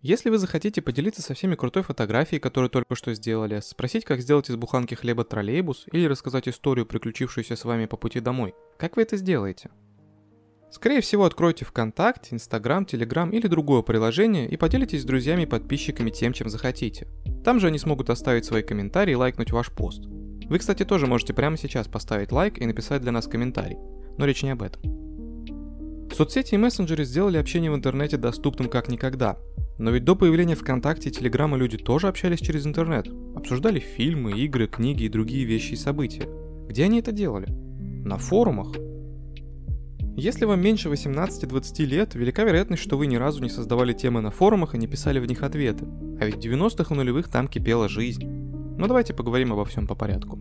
Если вы захотите поделиться со всеми крутой фотографией, которую только что сделали, спросить, как сделать из буханки хлеба троллейбус или рассказать историю, приключившуюся с вами по пути домой, как вы это сделаете? Скорее всего, откройте ВКонтакте, Инстаграм, Телеграм или другое приложение и поделитесь с друзьями и подписчиками тем, чем захотите. Там же они смогут оставить свои комментарии и лайкнуть ваш пост. Вы, кстати, тоже можете прямо сейчас поставить лайк и написать для нас комментарий, но речь не об этом. Соцсети и мессенджеры сделали общение в интернете доступным как никогда, но ведь до появления ВКонтакте и Телеграма люди тоже общались через интернет, обсуждали фильмы, игры, книги и другие вещи и события. Где они это делали? На форумах. Если вам меньше 18-20 лет, велика вероятность, что вы ни разу не создавали темы на форумах и не писали в них ответы. А ведь в 90-х и нулевых там кипела жизнь. Но давайте поговорим обо всем по порядку.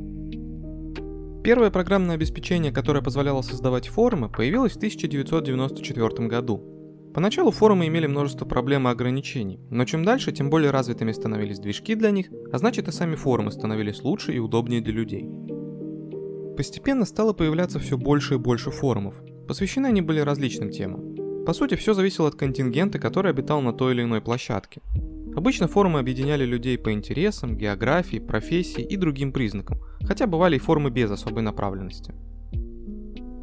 Первое программное обеспечение, которое позволяло создавать форумы, появилось в 1994 году. Поначалу форумы имели множество проблем и ограничений, но чем дальше, тем более развитыми становились движки для них, а значит и сами форумы становились лучше и удобнее для людей. Постепенно стало появляться все больше и больше форумов. Посвящены они были различным темам. По сути, все зависело от контингента, который обитал на той или иной площадке. Обычно форумы объединяли людей по интересам, географии, профессии и другим признакам, хотя бывали и форумы без особой направленности –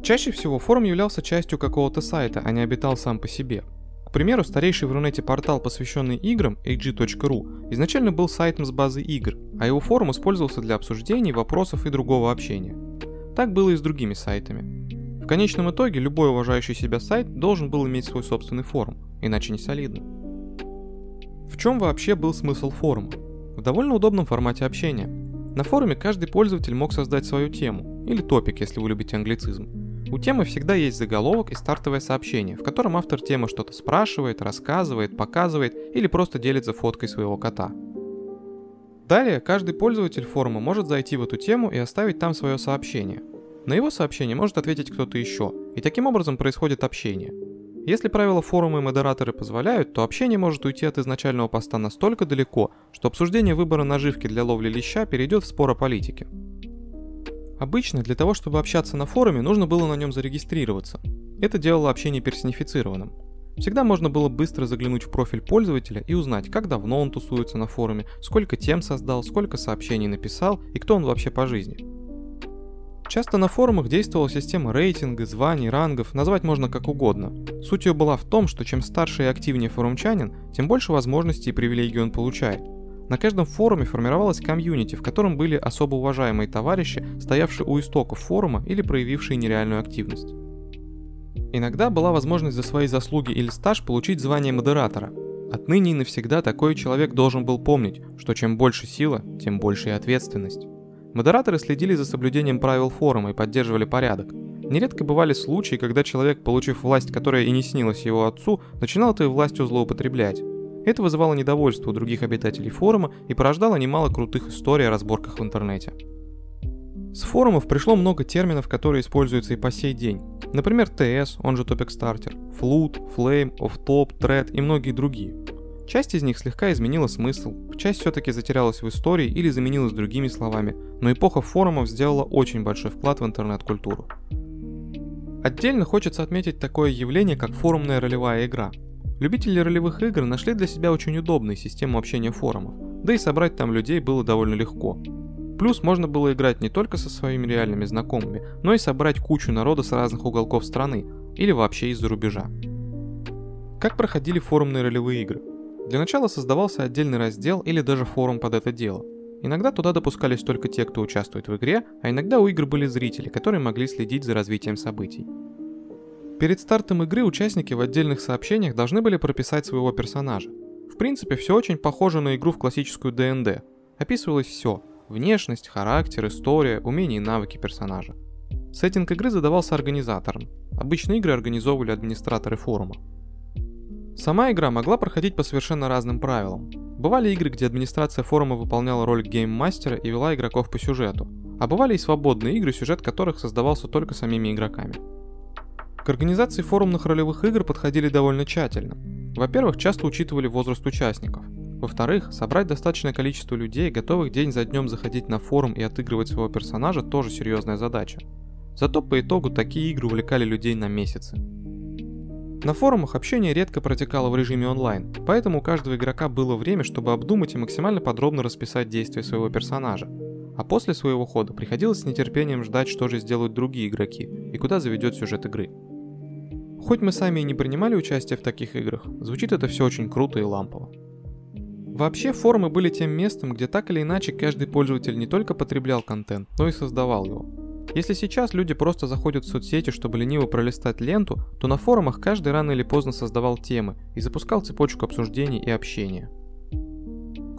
Чаще всего форум являлся частью какого-то сайта, а не обитал сам по себе. К примеру, старейший в Рунете портал, посвященный играм, ag.ru, изначально был сайтом с базы игр, а его форум использовался для обсуждений, вопросов и другого общения. Так было и с другими сайтами. В конечном итоге любой уважающий себя сайт должен был иметь свой собственный форум, иначе не солидно. В чем вообще был смысл форума? В довольно удобном формате общения. На форуме каждый пользователь мог создать свою тему, или топик, если вы любите англицизм, у темы всегда есть заголовок и стартовое сообщение, в котором автор темы что-то спрашивает, рассказывает, показывает или просто делится фоткой своего кота. Далее каждый пользователь форума может зайти в эту тему и оставить там свое сообщение. На его сообщение может ответить кто-то еще, и таким образом происходит общение. Если правила форума и модераторы позволяют, то общение может уйти от изначального поста настолько далеко, что обсуждение выбора наживки для ловли леща перейдет в спор о политике. Обычно для того, чтобы общаться на форуме, нужно было на нем зарегистрироваться. Это делало общение персонифицированным. Всегда можно было быстро заглянуть в профиль пользователя и узнать, как давно он тусуется на форуме, сколько тем создал, сколько сообщений написал и кто он вообще по жизни. Часто на форумах действовала система рейтинга, званий, рангов, назвать можно как угодно. Суть ее была в том, что чем старше и активнее форумчанин, тем больше возможностей и привилегий он получает – на каждом форуме формировалась комьюнити, в котором были особо уважаемые товарищи, стоявшие у истоков форума или проявившие нереальную активность. Иногда была возможность за свои заслуги или стаж получить звание модератора. Отныне и навсегда такой человек должен был помнить, что чем больше сила, тем больше и ответственность. Модераторы следили за соблюдением правил форума и поддерживали порядок. Нередко бывали случаи, когда человек, получив власть, которая и не снилась его отцу, начинал этой властью злоупотреблять. Это вызывало недовольство у других обитателей форума и порождало немало крутых историй о разборках в интернете. С форумов пришло много терминов, которые используются и по сей день. Например, TS, он же Topic Starter, Flood, Flame, Off-Top, Thread и многие другие. Часть из них слегка изменила смысл, часть все-таки затерялась в истории или заменилась другими словами, но эпоха форумов сделала очень большой вклад в интернет-культуру. Отдельно хочется отметить такое явление, как форумная ролевая игра – Любители ролевых игр нашли для себя очень удобную систему общения форумов, да и собрать там людей было довольно легко. Плюс можно было играть не только со своими реальными знакомыми, но и собрать кучу народа с разных уголков страны или вообще из-за рубежа. Как проходили форумные ролевые игры? Для начала создавался отдельный раздел или даже форум под это дело. Иногда туда допускались только те, кто участвует в игре, а иногда у игр были зрители, которые могли следить за развитием событий. Перед стартом игры участники в отдельных сообщениях должны были прописать своего персонажа. В принципе, все очень похоже на игру в классическую ДНД. Описывалось все – внешность, характер, история, умения и навыки персонажа. Сеттинг игры задавался организатором. Обычно игры организовывали администраторы форума. Сама игра могла проходить по совершенно разным правилам. Бывали игры, где администрация форума выполняла роль гейммастера и вела игроков по сюжету, а бывали и свободные игры, сюжет которых создавался только самими игроками. К организации форумных ролевых игр подходили довольно тщательно. Во-первых, часто учитывали возраст участников. Во-вторых, собрать достаточное количество людей, готовых день за днем заходить на форум и отыгрывать своего персонажа, тоже серьезная задача. Зато по итогу такие игры увлекали людей на месяцы. На форумах общение редко протекало в режиме онлайн, поэтому у каждого игрока было время, чтобы обдумать и максимально подробно расписать действия своего персонажа. А после своего хода приходилось с нетерпением ждать, что же сделают другие игроки и куда заведет сюжет игры. Хоть мы сами и не принимали участие в таких играх, звучит это все очень круто и лампово. Вообще форумы были тем местом, где так или иначе каждый пользователь не только потреблял контент, но и создавал его. Если сейчас люди просто заходят в соцсети, чтобы лениво пролистать ленту, то на форумах каждый рано или поздно создавал темы и запускал цепочку обсуждений и общения.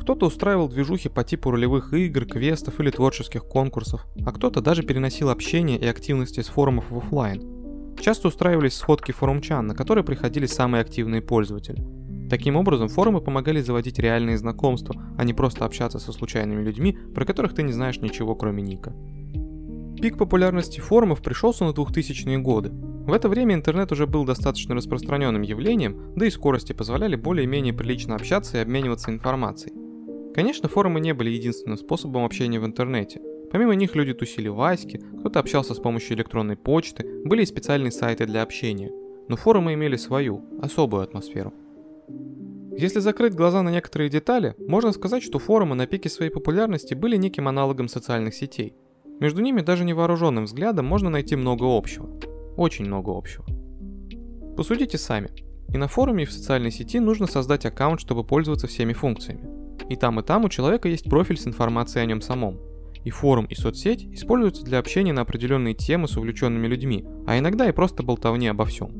Кто-то устраивал движухи по типу ролевых игр, квестов или творческих конкурсов, а кто-то даже переносил общение и активности с форумов в офлайн. Часто устраивались сходки форумчан, на которые приходили самые активные пользователи. Таким образом, форумы помогали заводить реальные знакомства, а не просто общаться со случайными людьми, про которых ты не знаешь ничего кроме ника. Пик популярности форумов пришелся на 2000-е годы. В это время интернет уже был достаточно распространенным явлением, да и скорости позволяли более-менее прилично общаться и обмениваться информацией. Конечно, форумы не были единственным способом общения в интернете. Помимо них люди тусили в Аське, кто-то общался с помощью электронной почты, были и специальные сайты для общения. Но форумы имели свою, особую атмосферу. Если закрыть глаза на некоторые детали, можно сказать, что форумы на пике своей популярности были неким аналогом социальных сетей – между ними даже невооруженным взглядом можно найти много общего. Очень много общего. Посудите сами. И на форуме, и в социальной сети нужно создать аккаунт, чтобы пользоваться всеми функциями. И там, и там у человека есть профиль с информацией о нем самом. И форум, и соцсеть используются для общения на определенные темы с увлеченными людьми, а иногда и просто болтовни обо всем.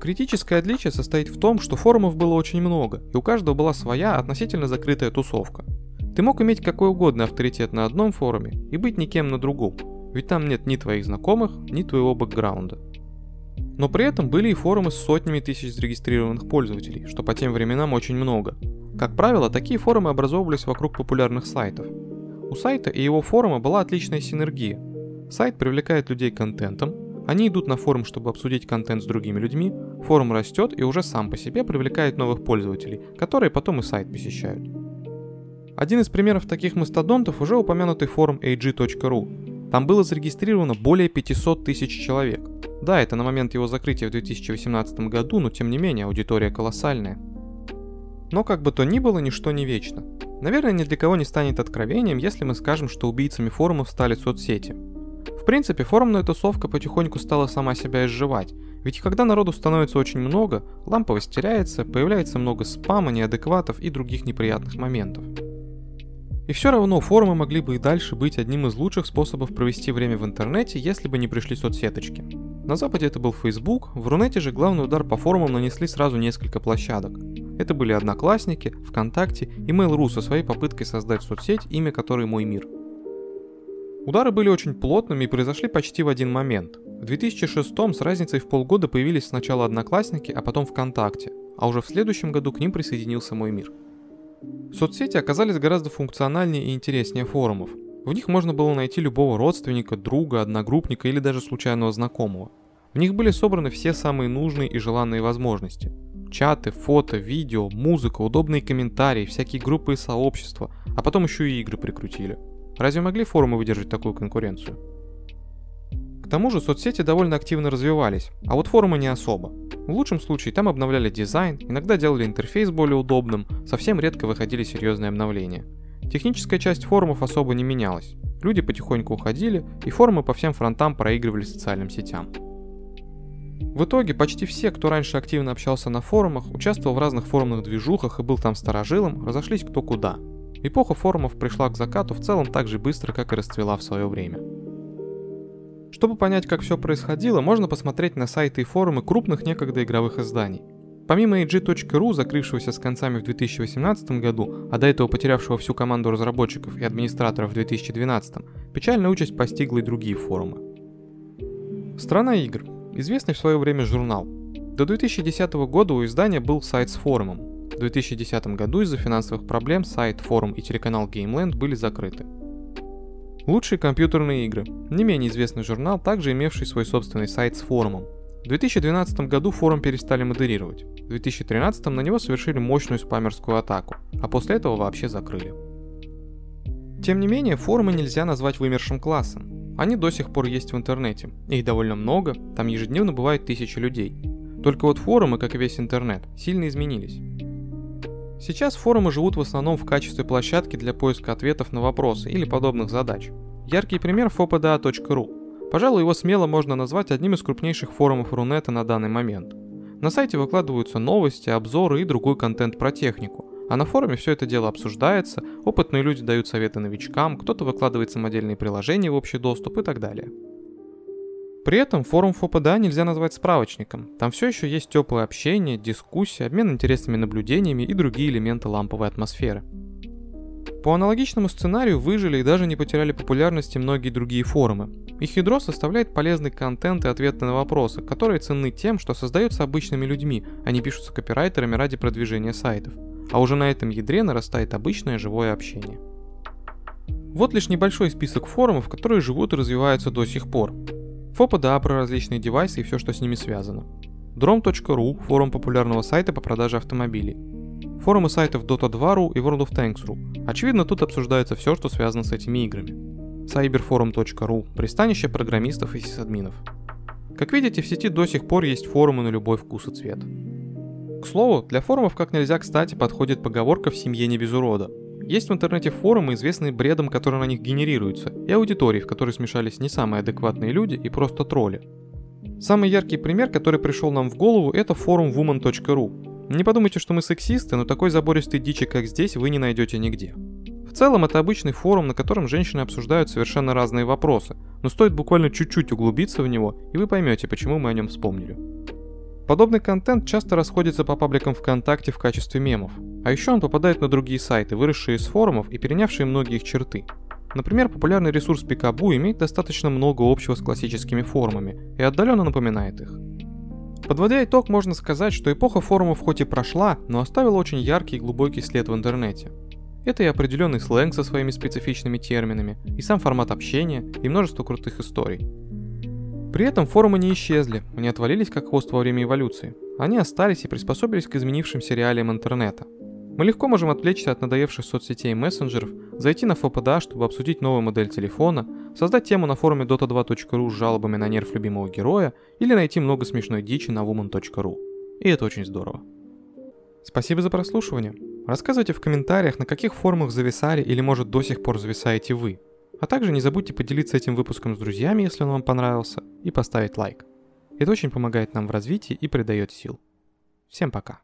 Критическое отличие состоит в том, что форумов было очень много, и у каждого была своя относительно закрытая тусовка – ты мог иметь какой угодно авторитет на одном форуме и быть никем на другом, ведь там нет ни твоих знакомых, ни твоего бэкграунда. Но при этом были и форумы с сотнями тысяч зарегистрированных пользователей, что по тем временам очень много. Как правило, такие форумы образовывались вокруг популярных сайтов. У сайта и его форума была отличная синергия. Сайт привлекает людей контентом, они идут на форум, чтобы обсудить контент с другими людьми, форум растет и уже сам по себе привлекает новых пользователей, которые потом и сайт посещают. Один из примеров таких мастодонтов уже упомянутый форум ag.ru. Там было зарегистрировано более 500 тысяч человек. Да, это на момент его закрытия в 2018 году, но тем не менее аудитория колоссальная. Но как бы то ни было, ничто не вечно. Наверное, ни для кого не станет откровением, если мы скажем, что убийцами форумов стали соцсети. В принципе, форумная тусовка потихоньку стала сама себя изживать, ведь когда народу становится очень много, ламповость теряется, появляется много спама, неадекватов и других неприятных моментов. И все равно форумы могли бы и дальше быть одним из лучших способов провести время в интернете, если бы не пришли соцсеточки. На Западе это был Facebook, в Рунете же главный удар по форумам нанесли сразу несколько площадок. Это были Одноклассники, ВКонтакте и Mail.ru со своей попыткой создать соцсеть, имя которой «Мой мир». Удары были очень плотными и произошли почти в один момент. В 2006 с разницей в полгода появились сначала Одноклассники, а потом ВКонтакте, а уже в следующем году к ним присоединился «Мой мир». Соцсети оказались гораздо функциональнее и интереснее форумов. В них можно было найти любого родственника, друга, одногруппника или даже случайного знакомого. В них были собраны все самые нужные и желанные возможности. Чаты, фото, видео, музыка, удобные комментарии, всякие группы и сообщества, а потом еще и игры прикрутили. Разве могли форумы выдержать такую конкуренцию? К тому же соцсети довольно активно развивались, а вот форумы не особо. В лучшем случае там обновляли дизайн, иногда делали интерфейс более удобным, совсем редко выходили серьезные обновления. Техническая часть форумов особо не менялась. Люди потихоньку уходили, и форумы по всем фронтам проигрывали социальным сетям. В итоге почти все, кто раньше активно общался на форумах, участвовал в разных форумных движухах и был там старожилом, разошлись кто куда. Эпоха форумов пришла к закату в целом так же быстро, как и расцвела в свое время. Чтобы понять, как все происходило, можно посмотреть на сайты и форумы крупных некогда игровых изданий. Помимо AG.ru, закрывшегося с концами в 2018 году, а до этого потерявшего всю команду разработчиков и администраторов в 2012, печальная участь постигла и другие форумы. Страна игр. Известный в свое время журнал. До 2010 года у издания был сайт с форумом. В 2010 году из-за финансовых проблем сайт, форум и телеканал GameLand были закрыты. Лучшие компьютерные игры. Не менее известный журнал, также имевший свой собственный сайт с форумом. В 2012 году форум перестали модерировать. В 2013 на него совершили мощную спамерскую атаку, а после этого вообще закрыли. Тем не менее, форумы нельзя назвать вымершим классом. Они до сих пор есть в интернете. Их довольно много, там ежедневно бывает тысячи людей. Только вот форумы, как и весь интернет, сильно изменились. Сейчас форумы живут в основном в качестве площадки для поиска ответов на вопросы или подобных задач. Яркий пример fopda.ru. Пожалуй, его смело можно назвать одним из крупнейших форумов Рунета на данный момент. На сайте выкладываются новости, обзоры и другой контент про технику. А на форуме все это дело обсуждается, опытные люди дают советы новичкам, кто-то выкладывает самодельные приложения в общий доступ и так далее. При этом форум ФОПДА нельзя назвать справочником. Там все еще есть теплое общение, дискуссии, обмен интересными наблюдениями и другие элементы ламповой атмосферы. По аналогичному сценарию выжили и даже не потеряли популярности многие другие форумы. Их ядро составляет полезный контент и ответы на вопросы, которые ценны тем, что создаются обычными людьми, а не пишутся копирайтерами ради продвижения сайтов. А уже на этом ядре нарастает обычное живое общение. Вот лишь небольшой список форумов, которые живут и развиваются до сих пор. ФОПДА про различные девайсы и все, что с ними связано. Drom.ru – форум популярного сайта по продаже автомобилей. Форумы сайтов Dota2.ru и World of Tanks.ru. Очевидно, тут обсуждается все, что связано с этими играми. Cyberforum.ru – пристанище программистов и сисадминов. Как видите, в сети до сих пор есть форумы на любой вкус и цвет. К слову, для форумов как нельзя кстати подходит поговорка «в семье не без урода», есть в интернете форумы, известные бредом, который на них генерируется, и аудитории, в которой смешались не самые адекватные люди и просто тролли. Самый яркий пример, который пришел нам в голову, это форум woman.ru. Не подумайте, что мы сексисты, но такой забористой дичи, как здесь, вы не найдете нигде. В целом, это обычный форум, на котором женщины обсуждают совершенно разные вопросы, но стоит буквально чуть-чуть углубиться в него, и вы поймете, почему мы о нем вспомнили. Подобный контент часто расходится по пабликам ВКонтакте в качестве мемов. А еще он попадает на другие сайты, выросшие из форумов и перенявшие многие их черты. Например, популярный ресурс Пикабу имеет достаточно много общего с классическими форумами и отдаленно напоминает их. Подводя итог, можно сказать, что эпоха форумов хоть и прошла, но оставила очень яркий и глубокий след в интернете. Это и определенный сленг со своими специфичными терминами, и сам формат общения, и множество крутых историй. При этом форумы не исчезли, они отвалились как хвост во время эволюции. Они остались и приспособились к изменившимся реалиям интернета. Мы легко можем отвлечься от надоевших соцсетей и мессенджеров, зайти на ФПДА, чтобы обсудить новую модель телефона, создать тему на форуме dota2.ru с жалобами на нерв любимого героя или найти много смешной дичи на woman.ru. И это очень здорово. Спасибо за прослушивание. Рассказывайте в комментариях, на каких форумах зависали или может до сих пор зависаете вы. А также не забудьте поделиться этим выпуском с друзьями, если он вам понравился, и поставить лайк. Это очень помогает нам в развитии и придает сил. Всем пока.